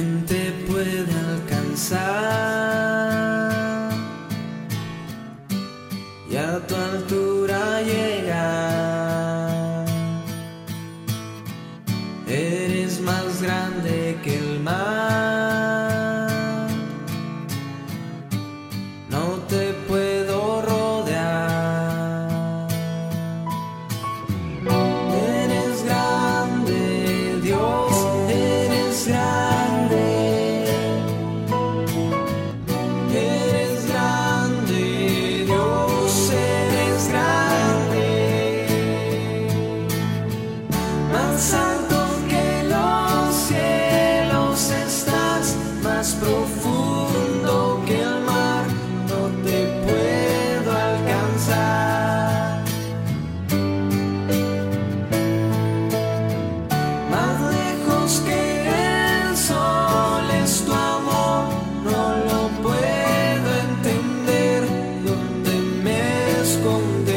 ¿quién te puede alcanzar? Y a tu altura llegar. Eres más grande que el mar. No te esconde